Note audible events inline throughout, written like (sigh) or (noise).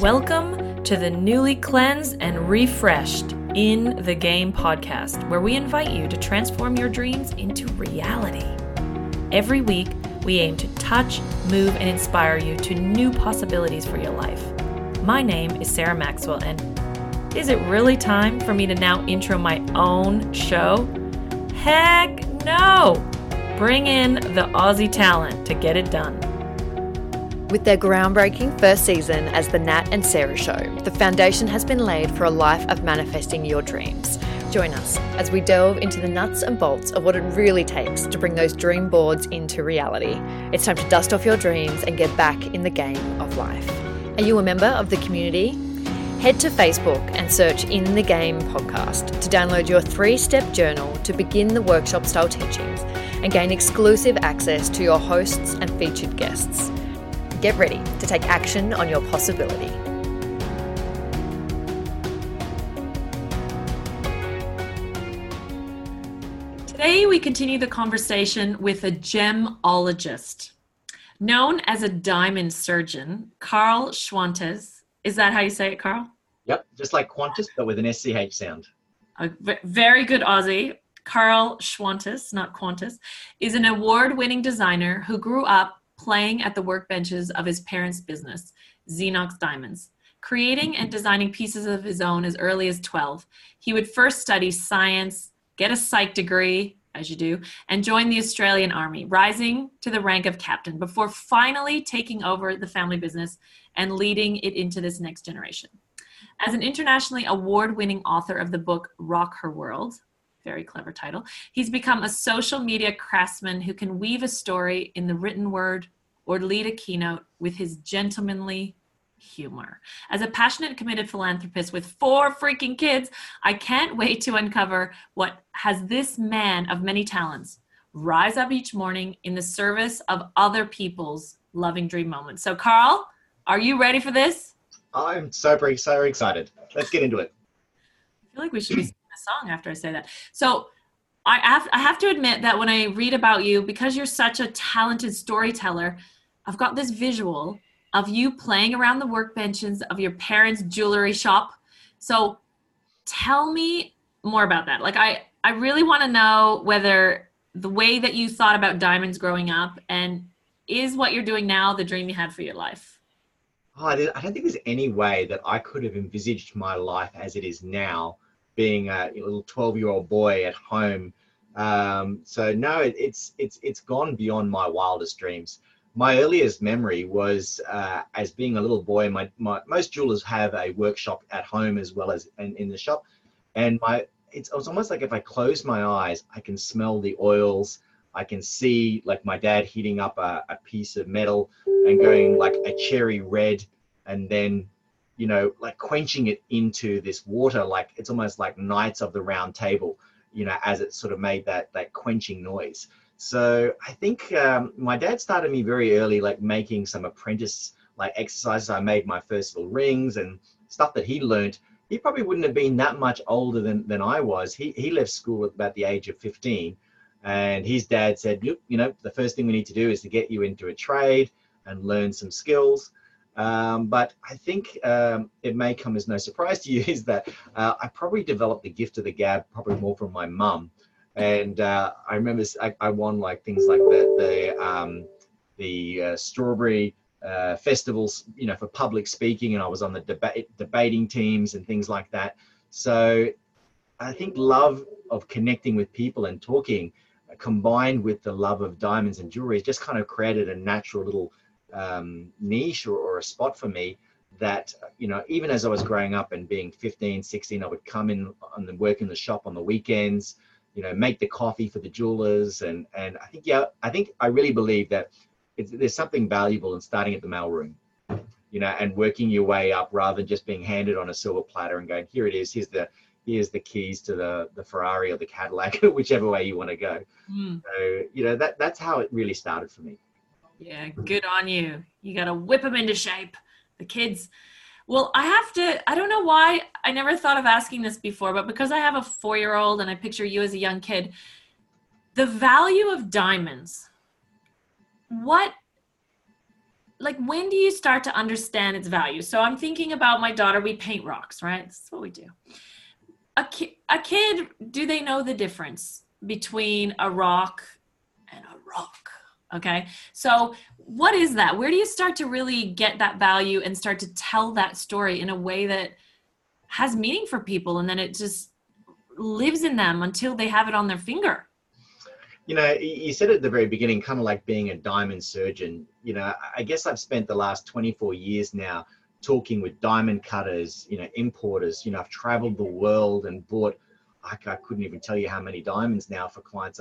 Welcome to the newly cleansed and refreshed In the Game podcast, where we invite you to transform your dreams into reality. Every week, we aim to touch, move, and inspire you to new possibilities for your life. My name is Sarah Maxwell, and is it really time for me to now intro my own show? Heck no! Bring in the Aussie talent to get it done. With their groundbreaking first season as The Nat and Sarah Show, the foundation has been laid for a life of manifesting your dreams. Join us as we delve into the nuts and bolts of what it really takes to bring those dream boards into reality. It's time to dust off your dreams and get back in the game of life. Are you a member of the community? Head to Facebook and search In the Game podcast to download your three step journal to begin the workshop style teachings and gain exclusive access to your hosts and featured guests. Get ready to take action on your possibility. Today, we continue the conversation with a gemologist. Known as a diamond surgeon, Carl Schwantes. Is that how you say it, Carl? Yep, just like Qantas, but with an SCH sound. A very good Aussie. Carl Schwantes, not Qantas, is an award winning designer who grew up playing at the workbenches of his parents' business, Xennox Diamonds. Creating and designing pieces of his own as early as 12, he would first study science, get a psych degree, as you do, and join the Australian Army, rising to the rank of captain before finally taking over the family business and leading it into this next generation. As an internationally award winning author of the book Rock Her World, very clever title. He's become a social media craftsman who can weave a story in the written word or lead a keynote with his gentlemanly humor. As a passionate committed philanthropist with four freaking kids, I can't wait to uncover what has this man of many talents rise up each morning in the service of other people's loving dream moments. So Carl, are you ready for this? I'm so so excited. Let's get into it. I feel like we should be song after I say that. So I have, I have to admit that when I read about you, because you're such a talented storyteller, I've got this visual of you playing around the workbenches of your parents' jewelry shop. So tell me more about that. Like I, I really want to know whether the way that you thought about diamonds growing up and is what you're doing now the dream you had for your life? Oh, I don't think there's any way that I could have envisaged my life as it is now being a little 12 year old boy at home. Um, so no, it, it's it's it's gone beyond my wildest dreams. My earliest memory was uh, as being a little boy. My, my most jewelers have a workshop at home as well as in, in the shop, and my it's, it's almost like if I close my eyes, I can smell the oils. I can see like my dad heating up a, a piece of metal and going like a cherry red, and then you know, like quenching it into this water, like it's almost like Knights of the Round Table, you know, as it sort of made that that quenching noise. So I think um, my dad started me very early, like making some apprentice like exercises. I made my first little rings and stuff that he learned. He probably wouldn't have been that much older than, than I was. He, he left school at about the age of 15. And his dad said, Look, you know, the first thing we need to do is to get you into a trade and learn some skills. Um, but I think um, it may come as no surprise to you (laughs) is that uh, I probably developed the gift of the gab probably more from my mum. And uh, I remember I, I, won like things like the the um, the uh, strawberry uh, festivals, you know, for public speaking, and I was on the debate debating teams and things like that. So I think love of connecting with people and talking, combined with the love of diamonds and jewelry, just kind of created a natural little um, niche or, or, a spot for me that you know even as i was growing up and being 15 16 i would come in and work in the shop on the weekends you know make the coffee for the jewelers and and i think yeah i think i really believe that there's something valuable in starting at the mailroom you know and working your way up rather than just being handed on a silver platter and going here it is here's the here's the keys to the the ferrari or the cadillac (laughs) whichever way you want to go mm. so you know that that's how it really started for me yeah, good on you. You got to whip them into shape. The kids. Well, I have to, I don't know why I never thought of asking this before, but because I have a four year old and I picture you as a young kid, the value of diamonds, what, like when do you start to understand its value? So I'm thinking about my daughter. We paint rocks, right? That's what we do. A, ki- a kid, do they know the difference between a rock and a rock? Okay. So what is that? Where do you start to really get that value and start to tell that story in a way that has meaning for people and then it just lives in them until they have it on their finger? you know you said at the very beginning kind of like being a diamond surgeon you know i guess i've spent the last 24 years now talking with diamond cutters you know importers you know i've traveled the world and bought i, couldn't even tell you how many diamonds now for clients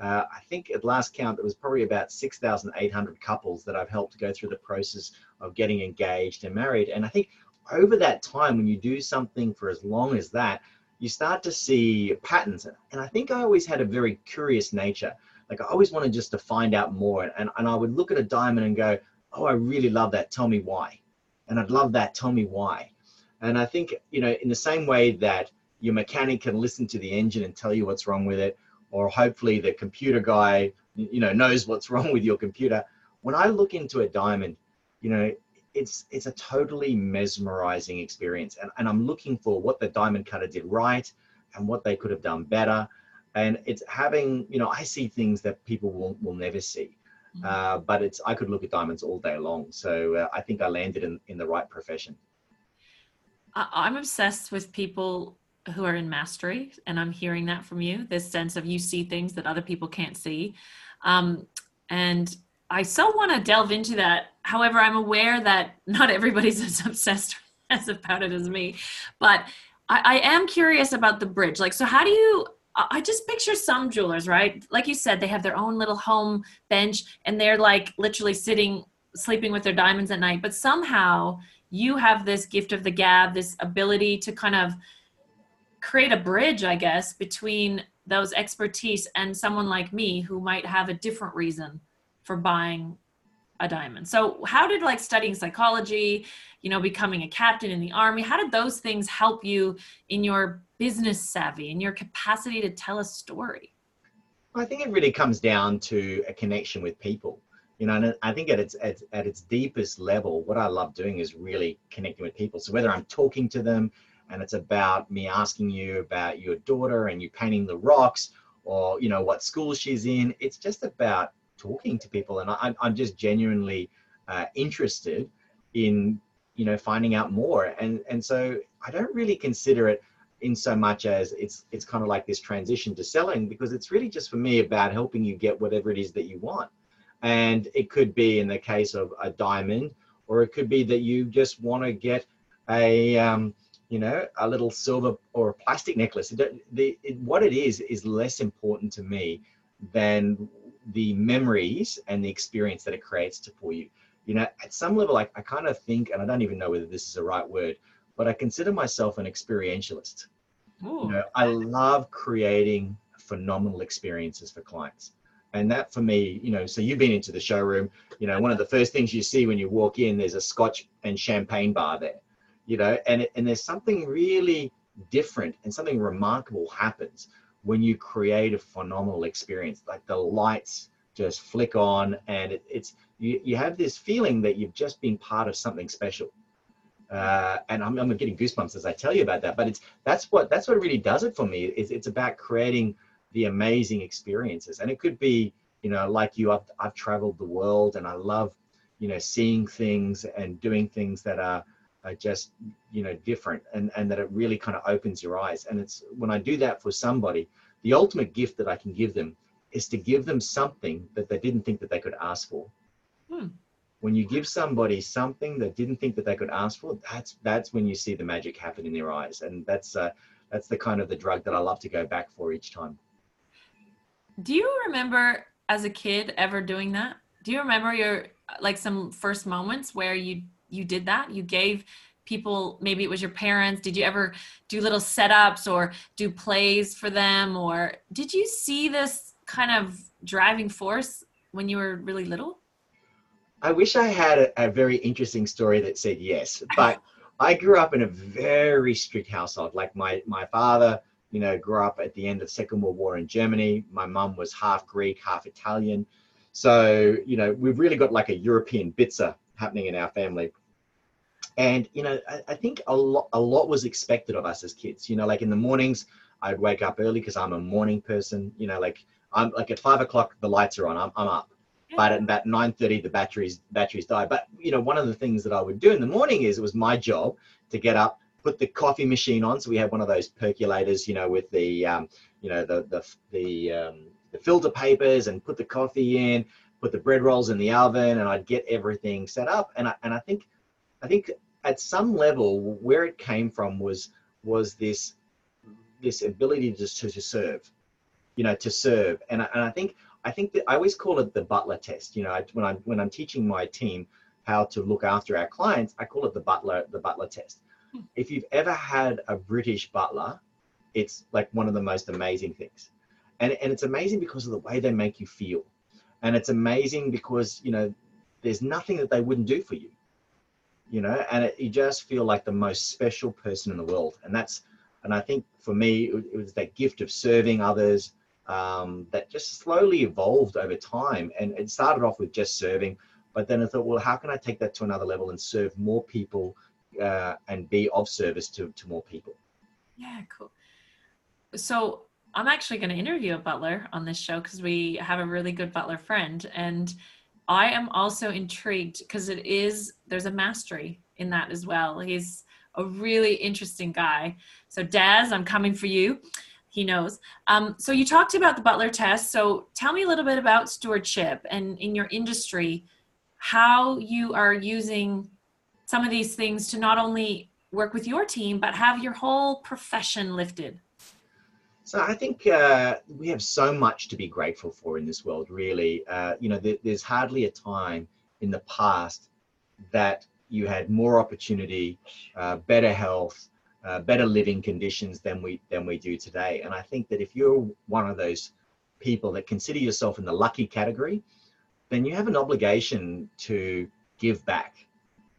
uh, i think at last count there was probably about 6800 couples that i've helped go through the process of getting engaged and married and i think over that time when you do something for as long as that you start to see patterns. And I think I always had a very curious nature. Like I always wanted just to find out more. And, and I would look at a diamond and go, oh, I really love that. Tell me why. And I'd love that. Tell me why. And I think, you know, in the same way that your mechanic can listen to the engine and tell you what's wrong with it, or hopefully the computer guy, you know, knows what's (laughs) wrong with your computer. When I look into a diamond, you know, it's it's a totally mesmerizing experience. And, and i'm looking for what the diamond cutter did right and what they could have done better. And it's having you know i see things that people will, will never see. Mm-hmm. uh, but it's i could look at diamonds all day long. So uh, i think i landed in, in the right profession. I'm obsessed with people who are in mastery and i'm hearing that from you this sense of you see things that other people can't see um, and I so want to delve into that. However, I'm aware that not everybody's (laughs) as obsessed as about it as me. But I, I am curious about the bridge. Like, so how do you? I just picture some jewelers, right? Like you said, they have their own little home bench and they're like literally sitting, sleeping with their diamonds at night. But somehow you have this gift of the gab, this ability to kind of create a bridge, I guess, between those expertise and someone like me who might have a different reason for buying a diamond. So how did like studying psychology, you know, becoming a captain in the army, how did those things help you in your business savvy and your capacity to tell a story? I think it really comes down to a connection with people. You know, and I think at its at, at its deepest level, what I love doing is really connecting with people. So whether I'm talking to them and it's about me asking you about your daughter and you painting the rocks or you know what school she's in, it's just about talking to people, and I, I'm just genuinely uh, interested in you know finding out more. And and so I don't really consider it in so much as it's it's kind of like this transition to selling because it's really just for me about helping you get whatever it is that you want. And it could be in the case of a diamond, or it could be that you just want to get a um, you know a little silver or a plastic necklace. The, the, it, what it is is less important to me than the memories and the experience that it creates to, for you. You know, at some level, I, I kind of think, and I don't even know whether this is the right word, but I consider myself an experientialist. Ooh. You know, I love creating phenomenal experiences for clients. And that for me, you know, so you've been into the showroom, you know, one of the first things you see when you walk in, there's a scotch and champagne bar there, you know, and, and there's something really different and something remarkable happens when you create a phenomenal experience like the lights just flick on and it, it's you, you have this feeling that you've just been part of something special uh, and I'm, I'm getting goosebumps as I tell you about that. But it's that's what that's what really does it for me. Is it's about creating the amazing experiences, and it could be you know like you. I've I've traveled the world, and I love you know seeing things and doing things that are are just you know different and and that it really kind of opens your eyes. And it's when i do that for somebody the ultimate gift that i can give them is to give them something that they didn't think that they could ask for. Hmm. when you give somebody something that didn't think that they could ask for that's that's when you see the magic happen in their eyes. And that's uh, that's the kind of the drug that i love to go back for each time. Do you remember as a kid ever doing that? Do you remember your like some first moments where you you did that? You gave people maybe it was your parents. Did you ever do little setups or do plays for them? Or did you see this kind of driving force when you were really little? I wish i had a, a very interesting story that said yes (laughs) but i grew up in a very strict household. Like my my father you know grew up at the end of second world war in germany. My mum was half greek half italian. So you know we've really got like a european bitzer happening in our family. And you know, I, I think a lot a lot was expected of us as kids. You know, like in the mornings, I'd wake up early because I'm a morning person. You know, like I'm like at five o'clock the lights are on, I'm, I'm up. But at about nine thirty, the batteries batteries die. But you know, one of the things that I would do in the morning is it was my job to get up, put the coffee machine on. So we had one of those percolators, you know, with the um, you know the the the um, the filter papers, and put the coffee in, put the bread rolls in the oven, and I'd get everything set up. And I and I think I think at some level where it came from was was this this ability to, to, to serve you know to serve. And I, and I think I think that I always call it the butler test. You know I, when I when I'm teaching my team how to look after our clients I call it the butler the butler test. Hmm. If you've ever had a British butler it's like one of the most amazing things. And and it's amazing because of the way they make you feel. And it's amazing because you know there's nothing that they wouldn't do for you you know and it, you just feel like the most special person in the world. And that's and i think for me it, was that gift of serving others um, that just slowly evolved over time. And it started off with just serving but then i thought well how can i take that to another level and serve more people uh, and be of service to, to more people? Yeah cool. So i'm actually going to interview a butler on this show because we have a really good butler friend and I am also intrigued because it is there's a mastery in that as well. He's a really interesting guy. So Daz, I'm coming for you. He knows. Um, so you talked about the Butler test. So tell me a little bit about stewardship and in your industry, how you are using some of these things to not only work with your team but have your whole profession lifted. So I think uh, we have so much to be grateful for in this world. Really, uh, you know, there, there's hardly a time in the past that you had more opportunity, uh, better health, uh, better living conditions than we than we do today. And I think that if you're one of those people that consider yourself in the lucky category, then you have an obligation to give back.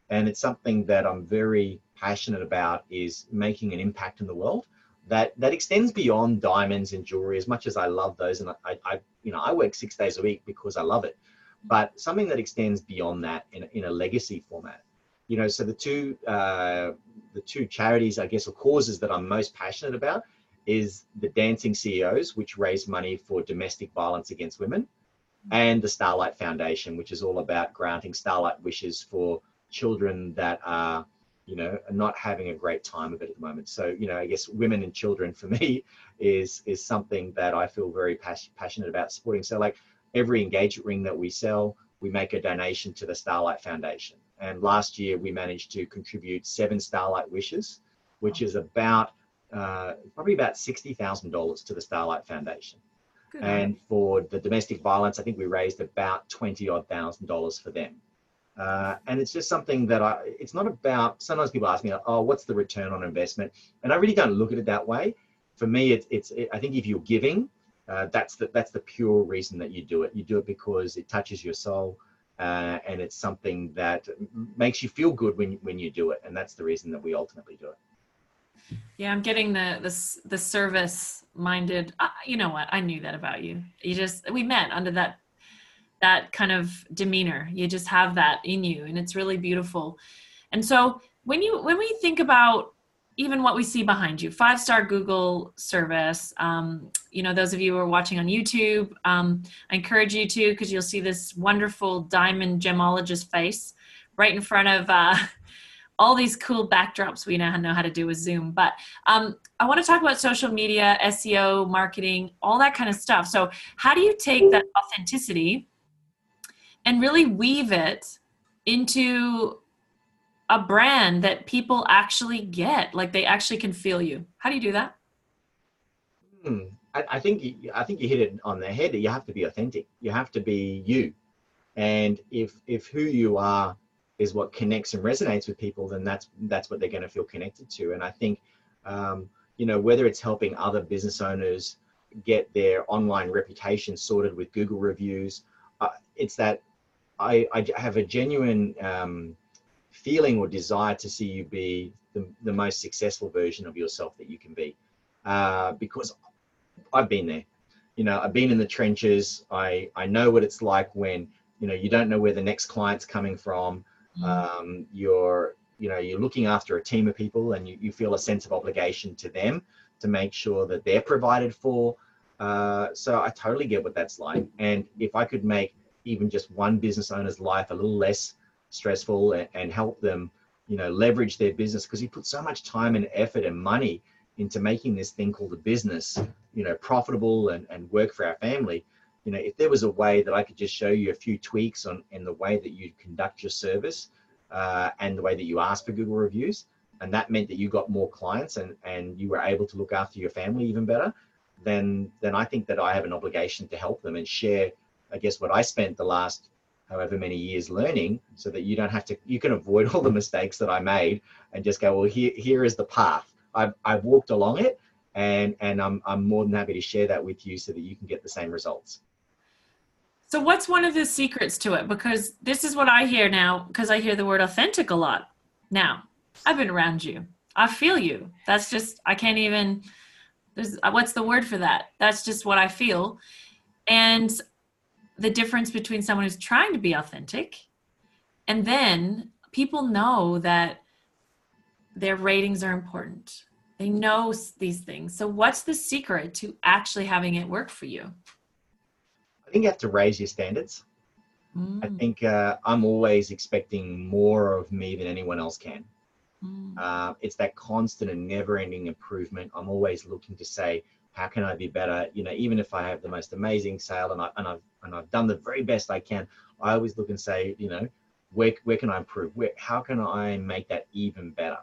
And it's something that I'm very passionate about is making an impact in the world that that extends beyond diamonds and jewelry as much as i love those. And i, I you know i work six days a week because i love it. But something that extends beyond that in, in a legacy format you know so the two uh, the two charities i guess or causes that i'm most passionate about is the dancing ceos which raise money for domestic violence against women and the starlight foundation which is all about granting starlight wishes for children that are you know, not having a great time of it at the moment. So, you know, I guess women and children for (laughs) me is is something that I feel very pas- passionate about supporting. So, like every engagement ring that we sell, we make a donation to the Starlight Foundation. And last year we managed to contribute seven Starlight Wishes, which is about uh, probably about sixty thousand dollars to the Starlight Foundation. Good. And for the domestic violence, I think we raised about twenty odd thousand dollars for them. Uh, and it's just something that I, it's not about, sometimes people ask me, oh, what's the return on investment? And I really don't look at it that way. For me, it's, it's it, I think if you're giving, uh, that's the, that's the pure reason that you do it. You do it because it touches your soul. Uh, and it's something that makes you feel good when, when you do it. And that's the reason that we ultimately do it. Yeah, I'm getting the the, the service minded. Uh, you know what? I knew that about you. You just we met under that that kind of demeanor. You just have that in you and it's really beautiful. And so when you when we think about even what we see behind you five star google service um, you know those of you who are watching on youtube um, i encourage you to because you'll see this wonderful diamond gemologist face right in front of uh, (laughs) all these cool backdrops we now know how to do with zoom. But um, i want to talk about social media seo marketing all that kind of stuff. So how do you take that authenticity and really weave it into a brand that people actually get like they actually can feel you. How do you do that? Hmm. I, I, think you, i think you hit it on the head you have to be authentic. You have to be you. And if if who you are is what connects and resonates with people then that's that's what they're going to feel connected to. And i think um, you know whether it's helping other business owners get their online reputation sorted with google reviews uh, it's that I, I have a genuine um, feeling or desire to see you be the, the most successful version of yourself that you can be. Uh, because I've been there. You know, I've been in the trenches. I, I know what it's like when, you know, you don't know where the next client's coming from. Mm. Um, you're you know you're looking after a team of people and you, you feel a sense of obligation to them to make sure that they're provided for. Uh, so I totally get what that's like. And if I could make even just one business owner's life a little less stressful and, help them, you know, leverage their business because you put so much time and effort and money into making this thing called a business, you know, profitable and, and work for our family. You know, if there was a way that I could just show you a few tweaks on in the way that you conduct your service uh, and the way that you ask for Google reviews, and that meant that you got more clients and, and you were able to look after your family even better, then then I think that I have an obligation to help them and share, I guess, what I spent the last however many years learning so that you don't have to you can avoid all the mistakes that I made and just go, well, here here is the path. I've I've walked along it and and I'm I'm more than happy to share that with you so that you can get the same results. So, what's one of the secrets to it? Because this is what I hear now, because I hear the word authentic a lot. Now, I've been around you. I feel you. That's just, I can't even, there's, what's the word for that? That's just what I feel. And the difference between someone who's trying to be authentic and then people know that their ratings are important. They know these things. So, what's the secret to actually having it work for you? I think you have to raise your standards. Mm. I think uh, I'm always expecting more of me than anyone else can. Mm. Uh, it's that constant and never-ending improvement. I'm always looking to say, how can I be better? You know, even if I have the most amazing sale and I and I've and I've done the very best I can, I always look and say, you know, where where can I improve? Where how can I make that even better?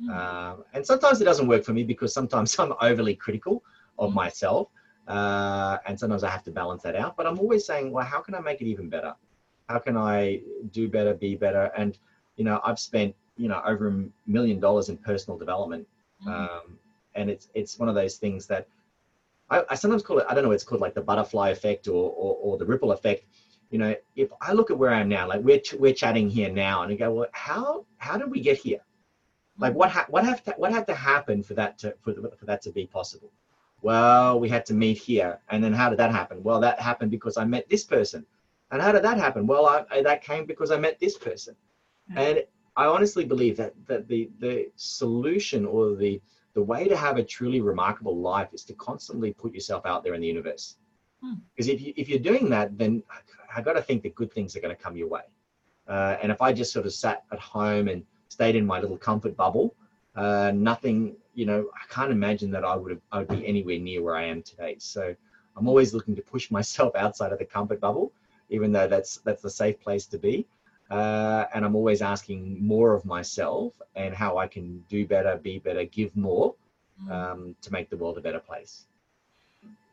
Mm. Um, and sometimes it doesn't work for me because sometimes (laughs) I'm overly critical of Mm. myself, uh, and sometimes I have to balance that out. But I'm always saying, well, how can I make it even better? How can I do better, be better? And you know, I've spent you know over a million dollars in personal development, Mm. um, and it's it's one of those things that I, I sometimes call it. I don't know. It's called like the butterfly effect or, or or the ripple effect. You know, if I look at where I am now, like we're ch- we're chatting here now, and I go, well, how how did we get here? Like what ha- what have to, what had to happen for that to for, the, for that to be possible? Well, we had to meet here, and then how did that happen? Well, that happened because I met this person, and how did that happen? Well, I, I, that came because I met this person, and I honestly believe that that the the solution or the the way to have a truly remarkable life is to constantly put yourself out there in the universe. Hmm. Because if you if you're doing that, then I, I got to think that good things are going to come your way. Uh, and if I just sort of sat at home and stayed in my little comfort bubble, uh, nothing, you know, I can't imagine that I would have I would be anywhere near where I am today. So I'm always looking to push (laughs) myself outside of the comfort bubble, even though that's that's the safe place to be. Uh, and I'm always asking more of myself and how I can do better, be better, give more Mm. um, to make the world a better place.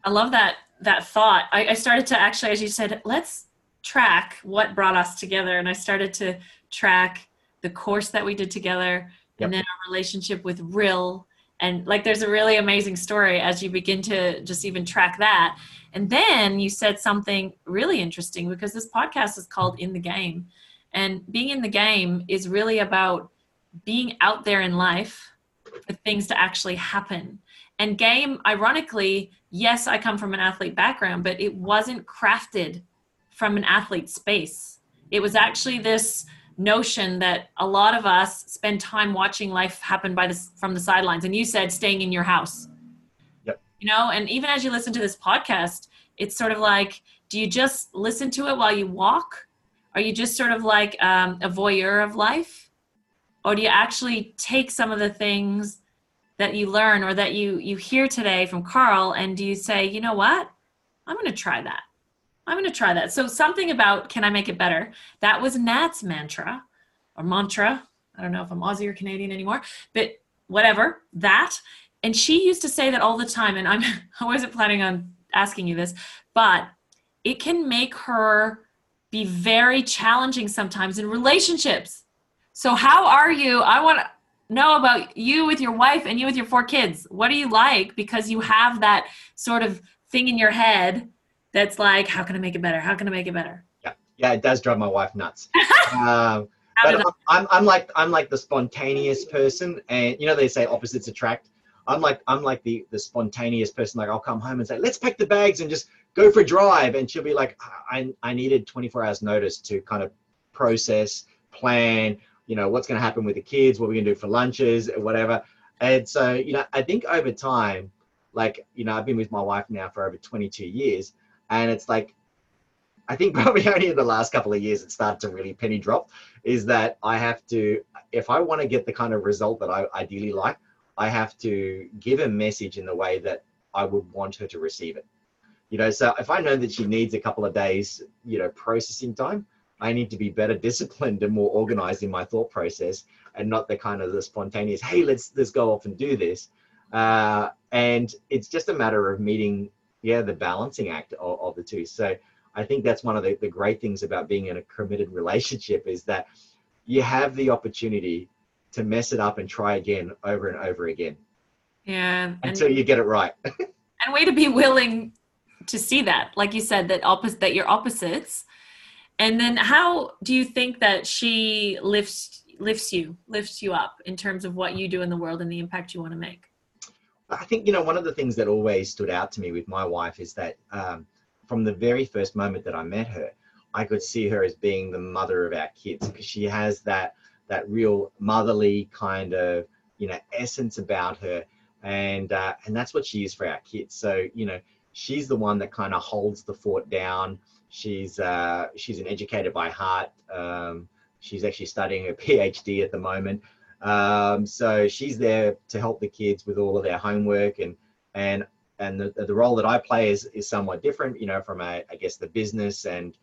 I love that that thought. I, I started to actually, as you said, let's track what brought us together, and I started to track the course that we did together, Yep. and then our relationship with Rill. And like, there's a really amazing story as you begin to just even track that. And then you said something really interesting because this podcast is called In the Game, and being in the game is really about being out there in life for things to actually happen. And game, ironically, yes, I come from an athlete background, but it wasn't crafted from an athlete space. It was actually this notion that a lot of us spend time watching life happen by this from the sidelines. And you said staying in your house. Yep. You know, and even as you listen to this podcast, it's sort of like, do you just listen to it while you walk? Are you just sort of like um, a voyeur of life? Or do you actually take some of the things that you learn or that you you hear today from Carl and do you say, you know what? I'm going to try that. I'm going to try that. So something about can I make it better? That was Nat's mantra or mantra. I don't know if I'm Aussie or Canadian anymore, but whatever that. And she used to say that all the time. And I'm (laughs) I wasn't planning on asking you this, but it can make her be very challenging sometimes in relationships. So how are you? I want to know about you with your wife and you with your four kids. What are you like? Because you have that sort of thing in your head that's like, how can I make it better? How can I make it better? Yeah, yeah, it does drive my wife nuts. (laughs) um, but I'm, I'm, I'm like I'm like the spontaneous person, and you know they say opposites attract. I'm like I'm like the the spontaneous person. Like I'll come home and say, let's pack the bags and just go for a drive, and she'll be like, I I needed 24 hours notice to kind of process, plan, you know, what's going to happen with the kids, what we're going to do for lunches, whatever. And so, you know, I think over time, like, you know, I've been with my wife now for over 22 years, and it's like, I think (laughs) probably only in the last couple of years it started to really penny drop. Is that I have to, if I want to get the kind of result that I ideally like, I have to give a message in the way that I would want her to receive it. You know, so if I know that she needs a couple of days, you know, processing time, I need to be better (laughs) disciplined and more organized in my thought process and not the kind of the spontaneous, hey, let's let's go off and do this. Uh, and it's just a matter of meeting, yeah, the balancing act of, of the two. So I think that's one of the, the great things about being in a committed (laughs) relationship is that you have the opportunity to mess it up and try again over and over again. Yeah. Until you get it right. (laughs) and way to be willing to see that, like you said, that opposite that you're opposites. And then how do you think that she lifts lifts you, lifts you up in terms of what you do in the world and the impact you want to make? I think, you know, one of the things that always stood out to me with my wife is that um, from the very first moment that I met her, I could see her as being the mother of our kids because she has that that real motherly kind of you know essence about her. And uh, and that's what she is for our kids. So you know she's the one that kind of holds the fort down. She's uh, she's an educator by heart. Um, she's actually studying her (laughs) phd at the moment. Um, so she's there to help the kids with all of their homework and and and the, the role that i play is is somewhat different you know from a, i guess the business and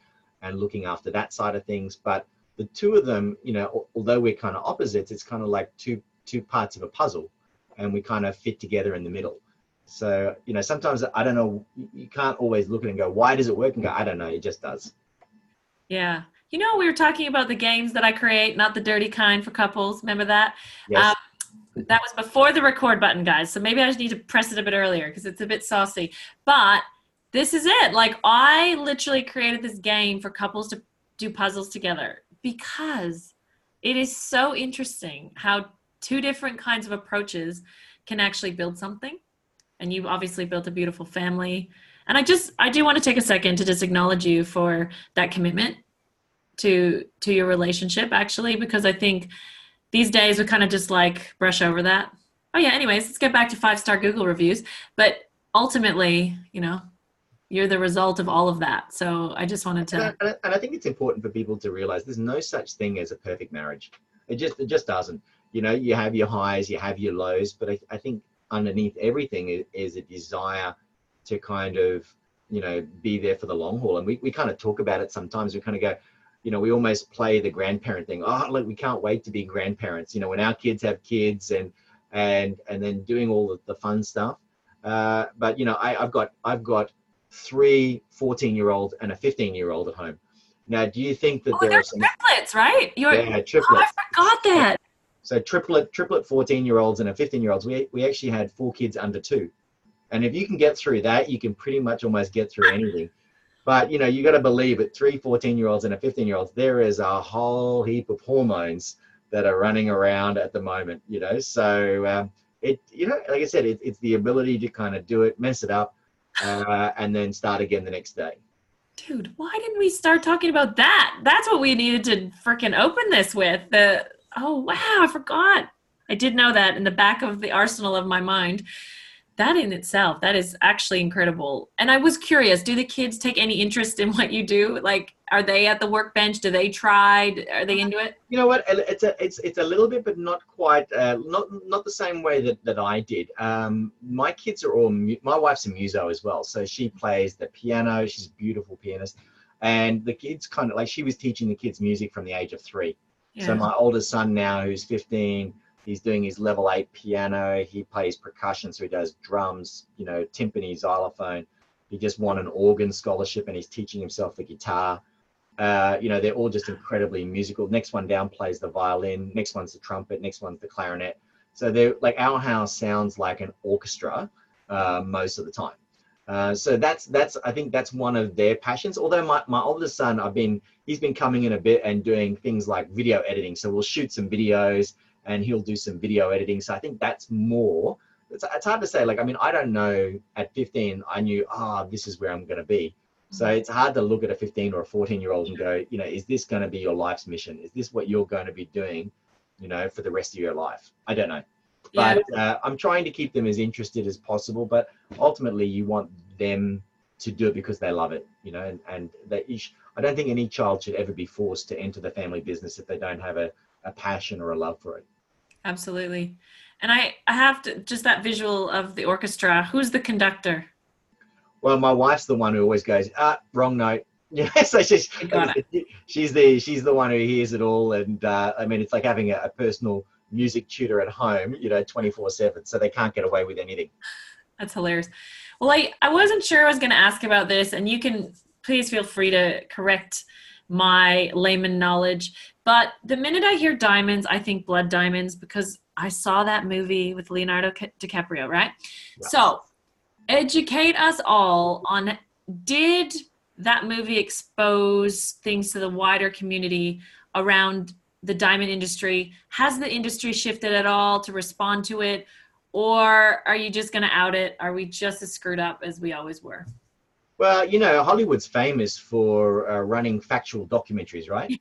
and looking after that side of things. But the two of them, you know, although we're kind of opposites, it's kind of like two two parts of a puzzle, and we kind of fit together in the middle. So you know, sometimes I don't know. You can't always look at it and go, "Why does it work?" and go, "I don't know." It just does. Yeah. You know, we were talking about the games that I create, not the dirty kind for couples. Remember that? Yes. Um, that was before the record button, guys. So maybe I just need to press it a bit earlier because it's a bit saucy. But this is it. Like I literally created this game for couples to do puzzles together because it is so interesting how two different kinds of approaches can actually build something. And you've obviously built a beautiful family. And I just I do want to take a second to just acknowledge you for that commitment to to your relationship actually because I think these days we kind of just like brush over that. Oh yeah, anyways, let's get back to five star Google reviews. But ultimately, you know, you're the result of all of that. So I just wanted to. And I, and I, think it's important for people to realize there's no such thing as a perfect marriage. It just it just doesn't. You know, you have your highs, you have your lows, but I, I think underneath everything is, a desire to kind of you know be there for the long haul. And we we kind of talk about it sometimes. We kind of go. You know, we almost play the grandparent thing. Oh, look, we can't wait to be grandparents. You know, when our kids have kids and and and then doing all the, the fun stuff. Uh, but you know, I, I've got I've got three 14 year olds and a 15 year old at home. Now, do you think that oh, there are some triplets, right? You're, yeah, triplets. Oh, I forgot that. So triplet, triplet 14 year olds and a 15 year olds. We, we actually had four kids under two. And if you can get through that, you can pretty much almost get through anything. But you know, you got to believe it. Three 14 year olds and a 15 year olds, there is a whole heap of hormones that are running around at the moment. You know, so um, it, you know, like I said, it, it's the ability to kind of do it, mess it up, uh, and then start again the next day. Dude, why didn't we start talking about that? That's what we needed to freaking open this with. The oh wow, I forgot. I did know that in the back of the arsenal of my mind that in itself that is actually incredible. And i was curious do the kids take any interest in (laughs) what you do? Like are they at the workbench? Do they try? Are they into it? You know what? It's a it's it's a little bit but not quite uh, not not the same way that that i did. Um, my kids are all my wife's a muso as well so she plays the piano. She's a beautiful pianist. And the kids kind of like she was teaching the kids music from the age of three. Yeah. so my oldest son now who's 15 He's doing his level eight piano. He plays percussion, so he does drums, you know, timpani, xylophone. He just won an organ scholarship, and he's teaching himself the guitar. Uh, you know, they're all just incredibly musical. Next one down plays the violin. Next one's the trumpet. Next one's the clarinet. So they're like our house sounds like an orchestra uh, most of the time. Uh, so that's that's I think that's one of their passions. Although my, my oldest son, I've been he's been coming in a bit and doing things like video editing. So we'll shoot some videos and he'll do some video editing. So I think that's more. It's, it's hard to say. Like, I mean, I don't know. At 15, I knew, ah, oh, this is where I'm going to be. So it's hard to look at a 15 or a 14 year old and go, you know, is this going to be your life's mission? Is this what you're going to be doing, you know, for the rest of your life? I don't know. Yeah. But uh, I'm trying to keep them as interested as possible. But ultimately, you want them to do it because they love it, you know, and, and sh- I don't think any child should ever be forced to enter the family business if they don't have a, a passion or a love for it. Absolutely. And I, I have to just that visual of the orchestra. Who's the conductor? Well, my wife's the one who always goes, ah, wrong note. (laughs) Yeah, so she's, she's the she's the one who hears it all, and uh, I mean it's like having a, a personal music tutor at home, you know, twenty four seven, so they can't get away with anything. That's hilarious. Well, I, I wasn't sure I was going to ask about this, and you can please feel free to correct my layman knowledge. But the minute I hear diamonds, I think blood diamonds because I saw that movie with Leonardo DiCaprio, right? Yeah. So, educate us all on did that movie expose things to the wider community around the diamond industry? Has the industry shifted at all to respond to it? Or are you just going to out it? Are we just as screwed up as we always were? Well, you know, Hollywood's famous for uh, running factual documentaries, right?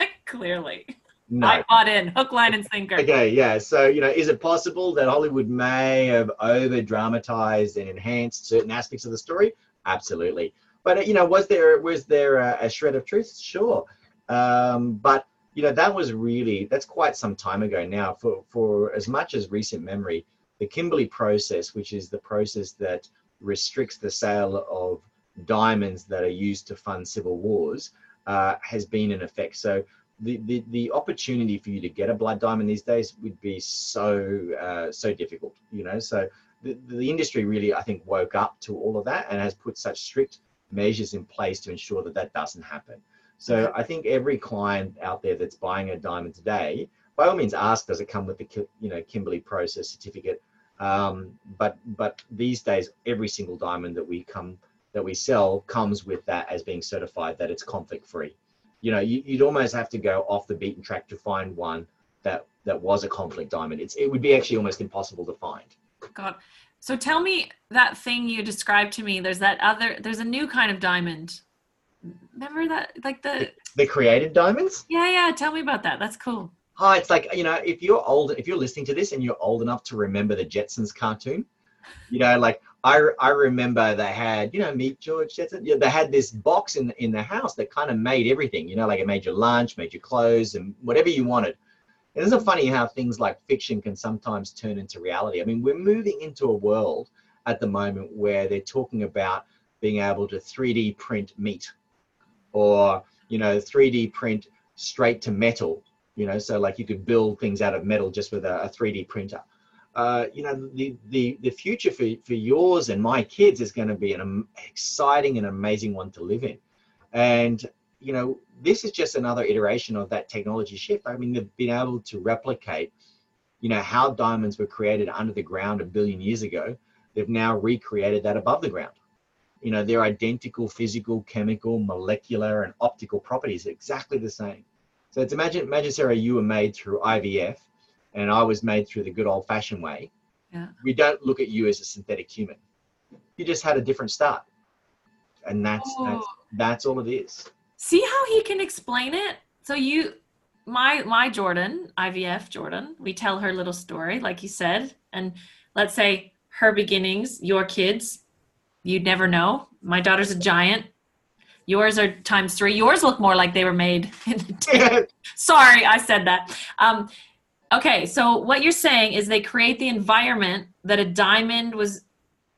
(laughs) Clearly. No. I bought in hook, line, and sinker. Okay, yeah. So, you know, is it possible that Hollywood may have over dramatized and enhanced certain aspects of the story? Absolutely. But you know, was there was there a, a shred of truth? Sure. Um, but you know, that was really that's quite some time ago now. For for as much as recent memory, the Kimberley process, which is the process that restricts the sale of diamonds that are used to fund civil wars, uh, has been in effect. So the, the the opportunity for you to get a blood diamond these days would be so uh, so difficult. You know, so the, the industry really I think woke up to all of that and has put such strict measures in place to ensure that that doesn't happen. So I think every client out there that's buying a diamond today, by all means, ask does it come with the you know Kimberley process certificate. Um, but but these days, every single diamond that we come that we sell comes with that as being certified that it's conflict free. You know, you, you'd almost have to go off the beaten track to find one that that was a conflict diamond. It's it would be actually almost impossible to find. God. So tell me that thing you described to me. There's that other. There's a new kind of diamond. Remember that? Like the. The created diamonds. Yeah, yeah. Tell me about that. That's cool. Oh, it's like you know, if you're old, if you're listening to this and you're old enough to remember the Jetsons cartoon, you know, like I I remember they had you know meet George they had this box in in the house that kind of made everything. You know, like it made your lunch, made your clothes, and whatever you wanted. And isn't it funny how things like fiction can sometimes turn into reality? I mean, we're moving into a world at the moment where they're talking about being able to 3D print meat, or you know, 3D print straight to metal you know so like you could build things out of metal just with a, a 3d printer uh, you know the, the the future for, for yours and my kids is going to be an exciting and amazing one to live in. And you know this is just another iteration of that technology shift. I mean they've been able to replicate you know how diamonds were created under the ground a billion years ago. They've now recreated that above the ground. You know their identical physical chemical molecular and optical properties exactly the same. So it's imagine, imagine Sarah, you were made through IVF, and I was made through the good old fashioned way. Yeah. We don't look at you as a synthetic human. You just had a different start, and that's that's Oh. that's all it is. See how he can explain it? So you my my Jordan, IVF Jordan, we tell her little story, like you said, and let's say her beginnings, your kids, you'd never know. My daughter's a giant. Yours are times three. Yours look more like they were made in the. (laughs) Sorry, I said that. Um, okay, so what you're saying is they create the environment that a diamond was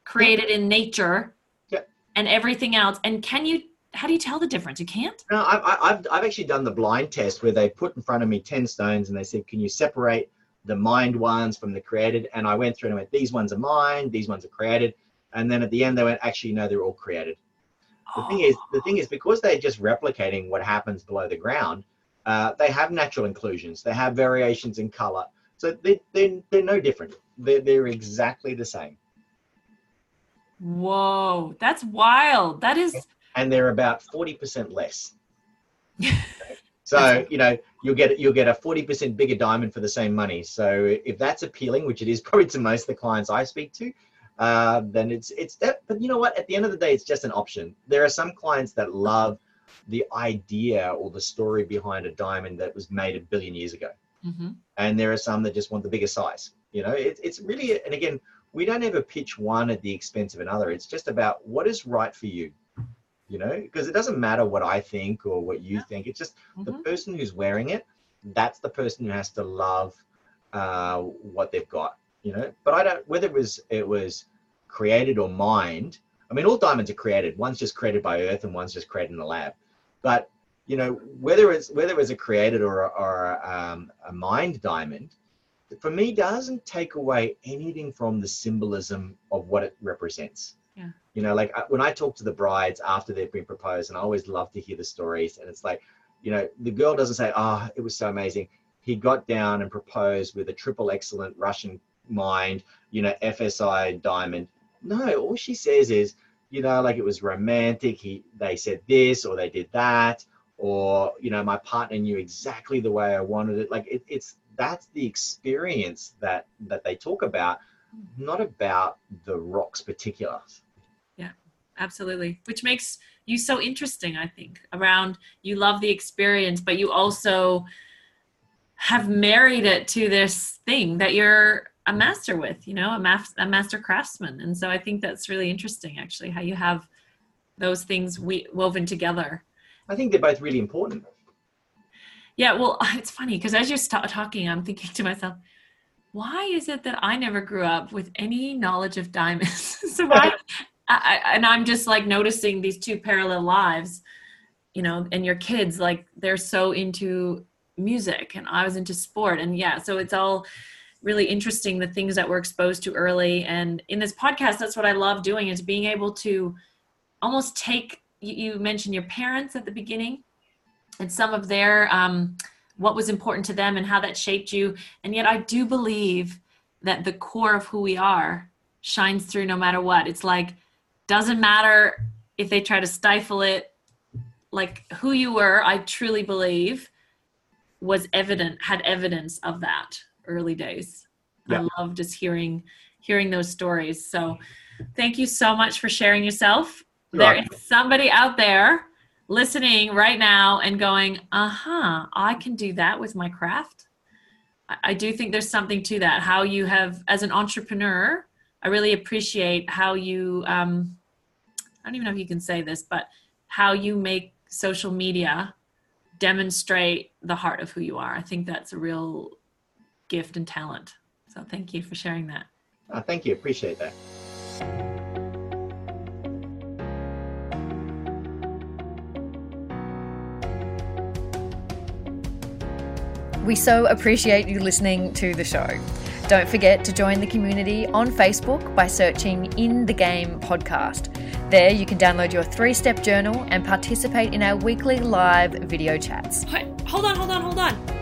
created in nature Yeah. and everything else. And can you, how do you tell the difference? You can't? No, I, I, I've I've actually done the blind test where they put in front of me ten stones and they said, "Can you separate the mined ones from the created?" And I went through and I went, "These ones are mined. These ones are created." And then at the end, they went, "Actually, no, they're all created." The thing is, the thing is, because they're just replicating what happens below the ground, uh, they have natural inclusions. They have variations in color, so they they they're no different. They're they're exactly the same, Whoa, that's wild. That is, and they're about forty percent less. (laughs) So you know you'll get you'll get a forty percent bigger diamond for the same money. So if that's appealing, which it is (laughs) probably to most of the clients I speak to, uh, then it's it's that. But you know what? At the end of the day, it's just an option. There are some clients that love the idea or the story behind a diamond that was made a billion years ago, hmm and there are some that just want the bigger size. You know, it, it's really and again, we don't ever pitch one at the expense of another. It's just about what is right for you. You know, because it doesn't matter what I think or what you Yeah. think. It's just the Mhm. person who's wearing it. That's the person who has to love uh, what they've got. You know, but I don't whether it was it was created or mined. I mean, all diamonds are created. One's just created by Earth, and one's just created in the lab. But you know, whether it's whether it's a created or a, or a, um, a mined diamond, for me doesn't take away anything from the symbolism of what it represents. Yeah. You know, like I- when I talk to the brides after they've been proposed, and I always love to hear the stories, and it's like, you know, the girl doesn't say, "Oh, it was so amazing." He got down and proposed with a triple excellent Russian mined, you know, FSI diamond. No, all she says is, you know, like it was romantic. He, they said this or they did that, or you know, my partner knew exactly the way I wanted it. Like it, it's that's the experience that that they talk about, mm-hmm. not about the rocks particulars. Yeah, absolutely which makes you so interesting i think around you love the experience but you also have married it to this thing that you're a master with you know a, mas- a master craftsman. And so i think that's really interesting actually how you have those things we- woven together. I think they're both really important. yeah well (laughs) it's funny because as you're st- talking i'm thinking to myself why is it that i never grew up with any knowledge of diamonds? (laughs) So why I, I, and i'm just like noticing these two parallel lives you know and your kids like they're so into music and i was into sport and yeah so it's all really interesting the things that we're exposed to early. And in this podcast that's what i love doing is being able to almost take you, mentioned your parents at the beginning and some of their um, what was important to them and how that shaped you. And yet i do believe that the core of who we are shines through no matter what. It's like doesn't matter if they try to stifle it like who you were i truly believe was evident had evidence of that early days. Yeah. i love just hearing hearing those stories. So thank you so much for sharing yourself. There Right. is somebody out there listening right now and going uh-huh i can do that with my craft. I- i do think there's something to that. How you have as an entrepreneur i really appreciate how you um, i don't even know if you can say this but how you make social media demonstrate the heart of who you are. I think that's a real gift and talent so thank you for sharing that Uh, thank you, appreciate that. We so appreciate you listening to the show. Don't forget to join the community on Facebook by searching In the Game Podcast. There, you can download your three step journal and participate in our weekly live video chats. Hold on, hold on, hold on.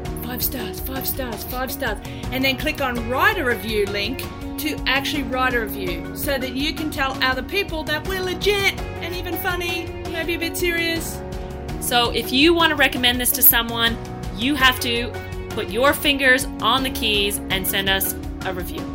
Five stars, five stars, five stars. And then click on write a review link to actually write a review so that you can tell other people that we're legit and even funny, maybe a bit serious. So if you want to recommend this to someone, you have to put your fingers on the keys and send us a review.